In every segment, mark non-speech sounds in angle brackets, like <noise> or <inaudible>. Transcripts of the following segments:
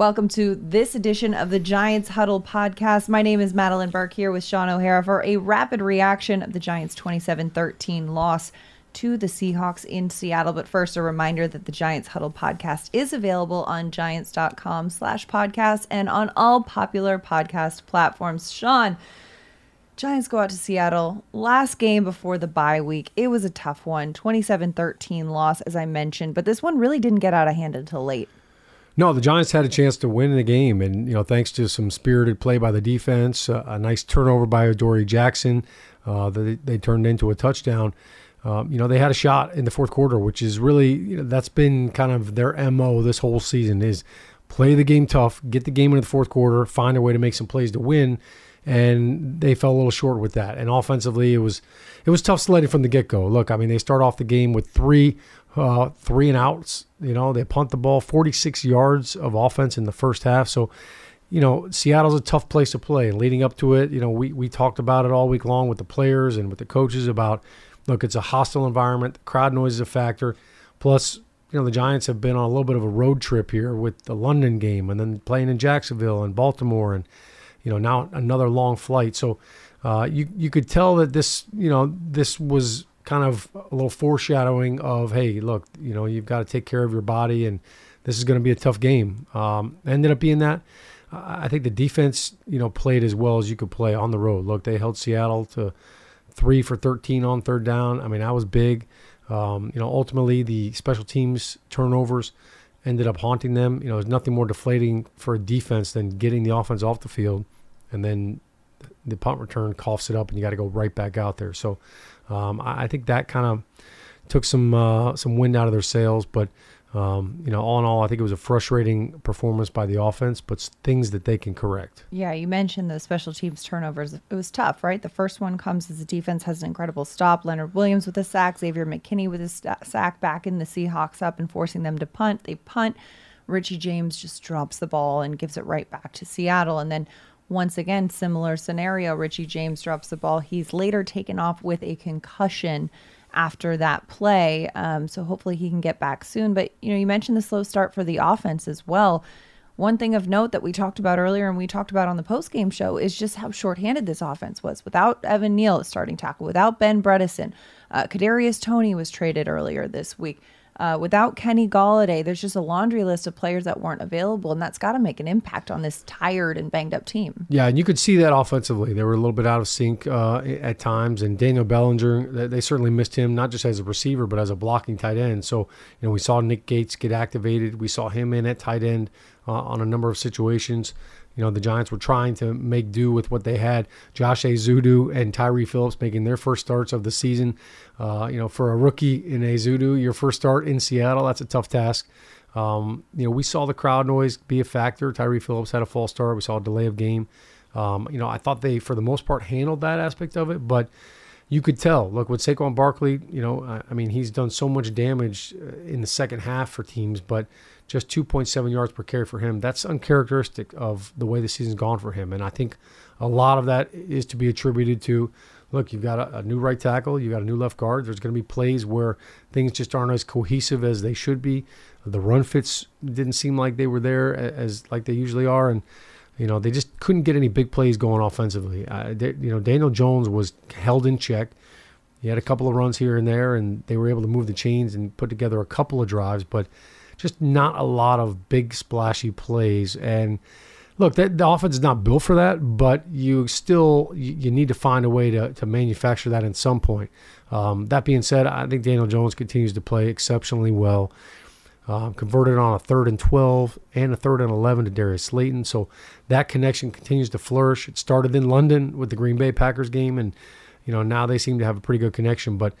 Welcome to this edition of the Giants Huddle podcast. My name is Madeline Burke here with Sean O'Hara for a rapid reaction of the Giants' 27 13 loss to the Seahawks in Seattle. But first, a reminder that the Giants Huddle podcast is available on giants.com slash podcast and on all popular podcast platforms. Sean, Giants go out to Seattle. Last game before the bye week. It was a tough one. 27 13 loss, as I mentioned, but this one really didn't get out of hand until late. No, the Giants had a chance to win the game, and you know, thanks to some spirited play by the defense, uh, a nice turnover by Adoree Jackson, uh, they, they turned into a touchdown. Um, you know, they had a shot in the fourth quarter, which is really you know, that's been kind of their mo this whole season is play the game tough, get the game into the fourth quarter, find a way to make some plays to win, and they fell a little short with that. And offensively, it was it was tough sledding from the get go. Look, I mean, they start off the game with three uh, three and outs. You know, they punt the ball 46 yards of offense in the first half. So, you know, Seattle's a tough place to play. And leading up to it, you know, we, we talked about it all week long with the players and with the coaches about, look, it's a hostile environment. The crowd noise is a factor. Plus, you know, the Giants have been on a little bit of a road trip here with the London game and then playing in Jacksonville and Baltimore and, you know, now another long flight. So uh, you, you could tell that this, you know, this was kind of a little foreshadowing of, hey, look, you know, you've got to take care of your body, and this is going to be a tough game. Um, ended up being that. I think the defense, you know, played as well as you could play on the road. Look, they held Seattle to three for 13 on third down. I mean, that was big. Um, you know, ultimately the special teams turnovers ended up haunting them. You know, there's nothing more deflating for a defense than getting the offense off the field, and then the punt return coughs it up, and you got to go right back out there. So um, I, I, think that kind of took some uh, some wind out of their sails. But um, you know, all in all, I think it was a frustrating performance by the offense, but things that they can correct. Yeah, you mentioned the special teams turnovers. It was tough, right? The first one comes as the defense has an incredible stop. Leonard Williams with a sack, Xavier McKinney with a sack, back in the Seahawks up and forcing them to punt. They punt. Richie James just drops the ball and gives it right back to Seattle, and then once again, similar scenario. Richie James drops the ball. He's later taken off with a concussion after that play. Um, so hopefully he can get back soon. But, you know, you mentioned the slow start for the offense as well. One thing of note that we talked about earlier and we talked about on the post game show is just how shorthanded this offense was without Evan Neal starting tackle, without Ben Bredeson. Uh, Kadarius Toney was traded earlier this week. Uh, without Kenny Golladay, there's just a laundry list of players that weren't available, and that's got to make an impact on this tired and banged up team. Yeah, and you could see that offensively. They were a little bit out of sync uh, at times, and Daniel Bellinger, they certainly missed him, not just as a receiver, but as a blocking tight end. So, you know, we saw Nick Gates get activated. We saw him in at tight end uh, on a number of situations. You know, the Giants were trying to make do with what they had. Josh Ezeudu and Tyre Phillips making their first starts of the season. Uh, you know, for a rookie in Ezeudu, your first start in Seattle, that's a tough task. Um, you know, we saw the crowd noise be a factor. Tyre Phillips had a false start. We saw a delay of game. Um, you know, I thought they, for the most part, handled that aspect of it, but you could tell. Look, with Saquon Barkley, you know, I mean, he's done so much damage uh, in the second half for teams, but just 2.7 yards per carry for him. That's uncharacteristic of the way the season's gone for him. And I think a lot of that is to be attributed to look, you've got a, a new right tackle, you've got a new left guard. There's going to be plays where things just aren't as cohesive as they should be. The run fits didn't seem like they were there as like they usually are. And, you know, they just couldn't get any big plays going offensively. Uh, they, you know, Daniel Jones was held in check. He had a couple of runs here and there, and they were able to move the chains and put together a couple of drives, but just not a lot of big splashy plays. And look, that, the offense is not built for that, but you still you, you need to find a way to, to manufacture that at some point. Um, that being said, I think Daniel Jones continues to play exceptionally well. Um, converted on a third and 12 and a third and 11 to Darius Slayton. So that connection continues to flourish. It started in London with the Green Bay Packers game, and you know now they seem to have a pretty good connection. But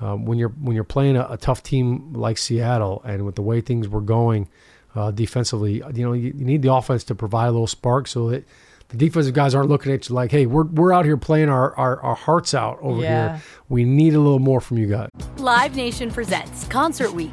um, when you're when you're playing a, a, tough team like Seattle, and with the way things were going uh, defensively, you know you, you, need the offense to provide a little spark so that the defensive guys aren't looking at you like, hey, we're, we're out here playing our, our, our hearts out over yeah. here. We need a little more from you guys. Live Nation presents Concert Week.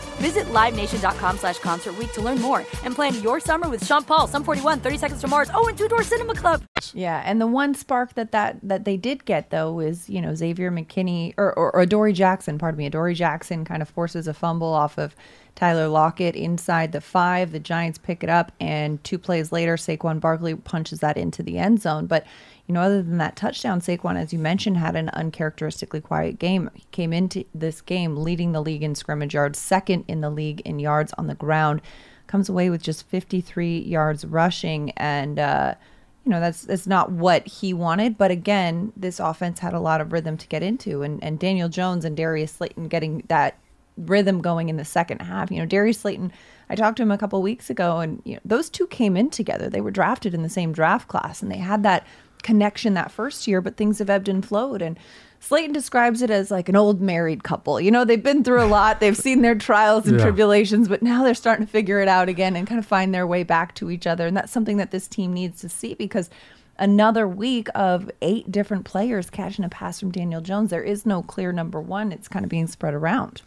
Visit LiveNation.com slash Concert to learn more and plan your summer with Sean Paul, Sum 41, 30 Seconds to Mars, oh, and Two Door Cinema Club. Yeah, and the one spark that, that that they did get, though, is, you know, Xavier McKinney, or, or, or Adoree Jackson, pardon me, Dory Jackson kind of forces a fumble off of Tyler Lockett inside the five. The Giants pick it up, and two plays later, Saquon Barkley punches that into the end zone. But you know, other than that touchdown, Saquon, as you mentioned, had an uncharacteristically quiet game. He came into this game leading the league in scrimmage yards, second in the league in yards on the ground, comes away with just 53 yards rushing. And, uh, you know, that's that's not what he wanted. But again, this offense had a lot of rhythm to get into. And, and Daniel Jones and Darius Slayton getting that rhythm going in the second half. You know, Darius Slayton, I talked to him a couple weeks ago, and you know, those two came in together. They were drafted in the same draft class, and they had that connection that first year, but things have ebbed and flowed. And Slayton describes it as like an old married couple. You know, they've been through a lot, they've seen their trials and yeah. tribulations, but now they're starting to figure it out again and kind of find their way back to each other. And that's something that this team needs to see because another week of eight different players catching a pass from Daniel Jones, there is no clear number one. It's kind of being spread around.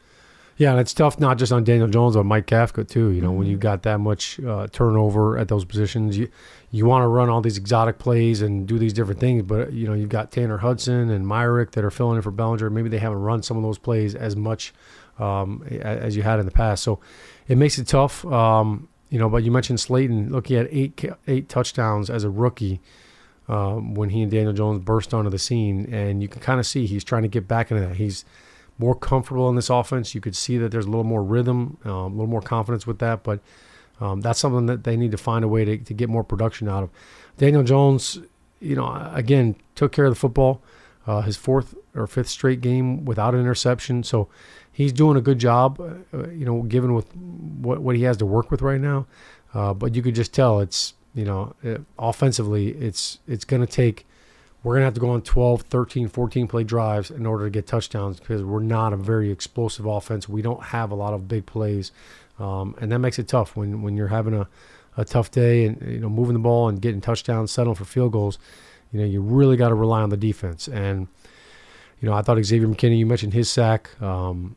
Yeah, and it's tough not just on Daniel Jones, but Mike Kafka too. You know, mm-hmm. when you got that much uh, turnover at those positions, you you want to run all these exotic plays and do these different things, but you know you've got Tanner Hudson and Myarick that are filling in for Bellinger. Maybe they haven't run some of those plays as much um, as you had in the past, so it makes it tough. Um, you know, but you mentioned Slayton. Look, he had eight eight touchdowns as a rookie. Um, when he and Daniel Jones burst onto the scene, and you can kind of see he's trying to get back into that. He's more comfortable in this offense. You could see that there's a little more rhythm, uh, a little more confidence with that. But um, that's something that they need to find a way to, to get more production out of. Daniel Jones, you know, again, took care of the football. Uh, his fourth or fifth straight game without an interception. So he's doing a good job, uh, you know, given with what, what he has to work with right now. Uh, but you could just tell it's, you know, it, offensively, it's it's going to take we're going to have to go on 12, 13, 14 play drives in order to get touchdowns because we're not a very explosive offense. We don't have a lot of big plays. Um, and that makes it tough when, when you're having a, a tough day and, you know, moving the ball and getting touchdowns, settling for field goals. You know, you really got to rely on the defense. And, you know, I thought Xavier McKinney, you mentioned his sack. Um,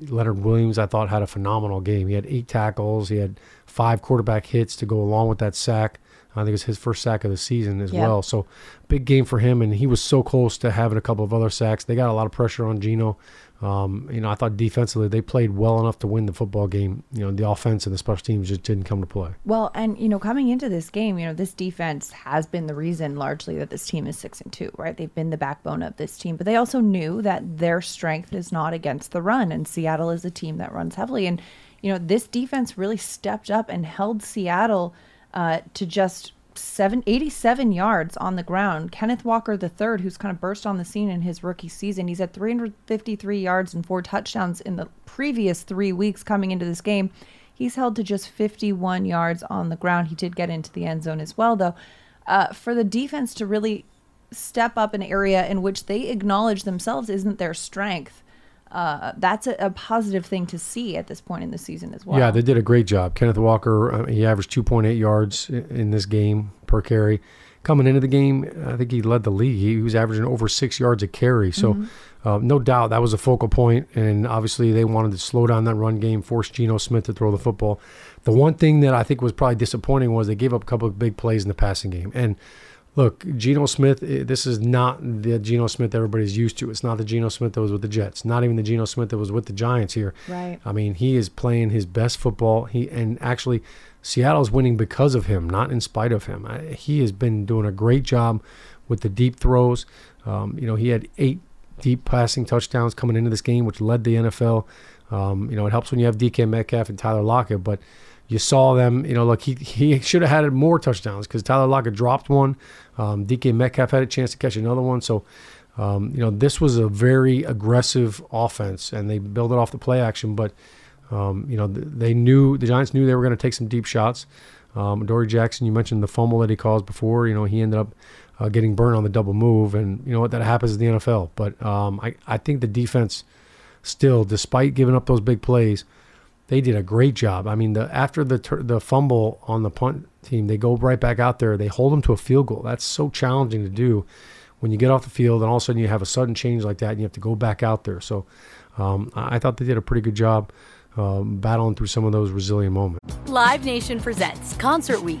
Leonard Williams, I thought, had a phenomenal game. He had eight tackles, he had five quarterback hits to go along with that sack. I think it's his first sack of the season as well. So big game for him, and he was so close to having a couple of other sacks. They got a lot of pressure on Geno. Um, you know, I thought defensively they played well enough to win the football game. You know, the offense and the special teams just didn't come to play. Well, and you know, coming into this game, you know, this defense has been the reason largely that this team is six and two. Right? They've been the backbone of this team, but they also knew that their strength is not against the run, and Seattle is a team that runs heavily. And you know, this defense really stepped up and held Seattle uh, to just seven, 87 yards on the ground. Kenneth Walker III, who's kind of burst on the scene in his rookie season, he's at 353 yards and four touchdowns in the previous three weeks coming into this game. He's held to just 51 yards on the ground. He did get into the end zone as well, though. Uh, for the defense to really step up an area in which they acknowledge themselves isn't their strength uh, that's a, a, positive thing to see at this point in the season as well. Yeah, they did a great job. Kenneth Walker, uh, he averaged 2.8 yards in this game per carry. Coming into the game, I think he led the league. He was averaging over six yards a carry. So, mm-hmm. uh, no doubt that was a focal point. And obviously, they wanted to slow down that run game, force Geno Smith to throw the football. The one thing that I think was probably disappointing was they gave up a couple of big plays in the passing game. And look, Geno Smith, eh, this is not the Geno Smith everybody's used to. It's not the Geno Smith that was with the Jets. Not even the Geno Smith that was with the Giants here. Right. I mean, he is playing his best football. He and actually, Seattle's winning because of him, not in spite of him. I, he has been doing a great job with the deep throws. Um, you know, he had eight deep passing touchdowns coming into this game, which led the NFL. Um, you know, it helps when you have DK Metcalf and Tyler Lockett, but you saw them. You know, look, he he should have had more touchdowns because Tyler Lockett dropped one. Um, DK Metcalf had a chance to catch another one. So, um, you know, this was a very aggressive offense, and they built it off the play action. But, um, you know, they knew the Giants knew they were going to take some deep shots. Um, Dory Jackson, you mentioned the fumble that he caused before. You know, he ended up uh, getting burned on the double move, and you know what that happens in the NFL. But um, I I think the defense still, despite giving up those big plays, they did a great job. I mean, the after the the fumble on the punt team, they go right back out there. They hold them to a field goal. That's so challenging to do when you get off the field and all of a sudden you have a sudden change like that and you have to go back out there. So um, I thought they did a pretty good job um, battling through some of those resilient moments. Live Nation presents Concert Week.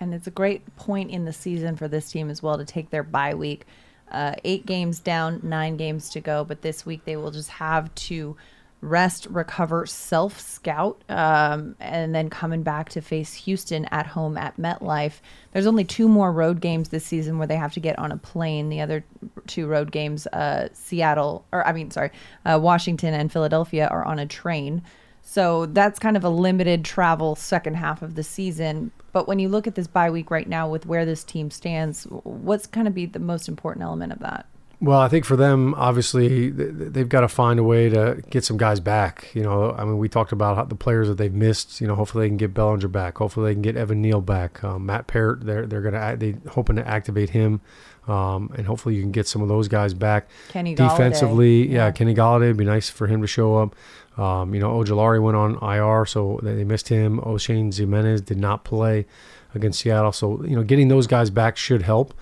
And it's a great point in the season for this team as well to take their bye week. Uh, eight games down, nine games to go, but this week they will just have to rest, recover, self scout, um, and then coming back to face Houston at home at MetLife. There's only two more road games this season where they have to get on a plane. The other two road games, uh, Seattle, or I mean, sorry, uh, Washington and Philadelphia, are on a train. So that's kind of a limited travel second half of the season. But when you look at this bye week right now with where this team stands, what's going to be the most important element of that? Well, I think for them, obviously, they've got to find a way to get some guys back. You know, I mean, we talked about the players that they've missed. You know, hopefully they can get Bellinger back. Hopefully they can get Evan Neal back. Um, Matt Peart, they're they're gonna they hoping to activate him, um, and hopefully you can get some of those guys back. Kenny defensively, yeah, Yeah. Kenny Golladay would be nice for him to show up. Um, you know, Ojulari went on IR, so they missed him. Oshane Ximines did not play against Seattle, so you know, getting those guys back should help.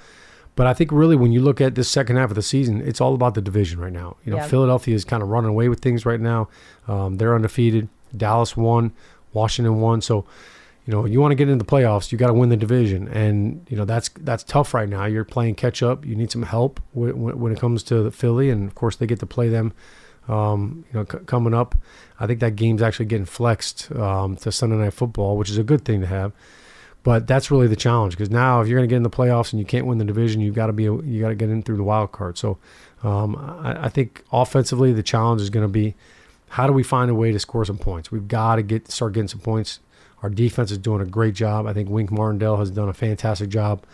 But I think really when you look at this second half of the season, it's all about the division right now. You know, Yeah. Philadelphia is kind of running away with things right now. Um, they're undefeated. Dallas won. Washington won. So, you know, you want to get into the playoffs, you got to win the division, and you know that's that's tough right now. You're playing catch up. You need some help when, when when it comes to the Philly, and of course they get to play them. Um, you know, c- coming up, I think that game's actually getting flexed um, to Sunday Night Football, which is a good thing to have. But that's really the challenge because now if you're going to get in the playoffs and you can't win the division, you've got to be you got to get in through the wild card. So um, I, I think offensively the challenge is going to be how do we find a way to score some points? We've got to get start getting some points. Our defense is doing a great job. I think Wink Martindale has done a fantastic job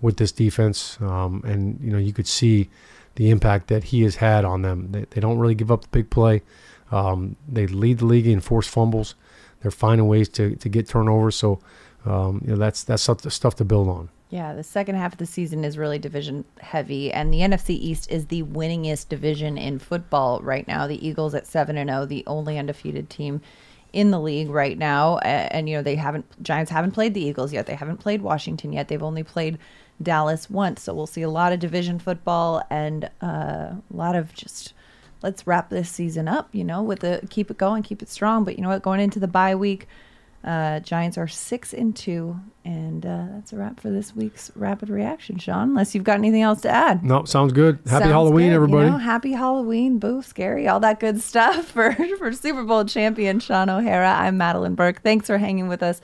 with this defense, um, and you know you could see the impact that he has had on them. They, they don't really give up the big play. Um, they lead the league in forced fumbles. They're finding ways to, to get turnovers. So um, you know that's that's stuff, to build on. Yeah, the second half of the season is really division heavy, and the NFC East is the winningest division in football right now. The Eagles at seven and zero, the only undefeated team in the league right now, A- and you know they haven't Giants haven't played the Eagles yet. They haven't played Washington yet. They've only played Dallas once, so we'll see a lot of division football and uh, a lot of just let's wrap this season up. You know, with the keep it going, keep it strong. But you know what, going into the bye week. Uh, Giants are six and two, and uh, that's a wrap for this week's rapid reaction, Sean. Unless you've got anything else to add. No, sounds good. Happy Sounds Halloween, good, everybody. You know, happy Halloween, boo, scary, all that good stuff <laughs> for for Super Bowl champion Sean O'Hara. I'm Madeline Burke. Thanks for hanging with us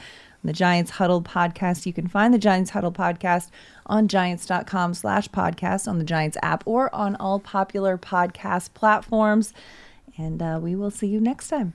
the Giants Huddle podcast. You can find the Giants Huddle podcast on giants.com slash podcast on the Giants app or on all popular podcast platforms. And uh, we will see you next time.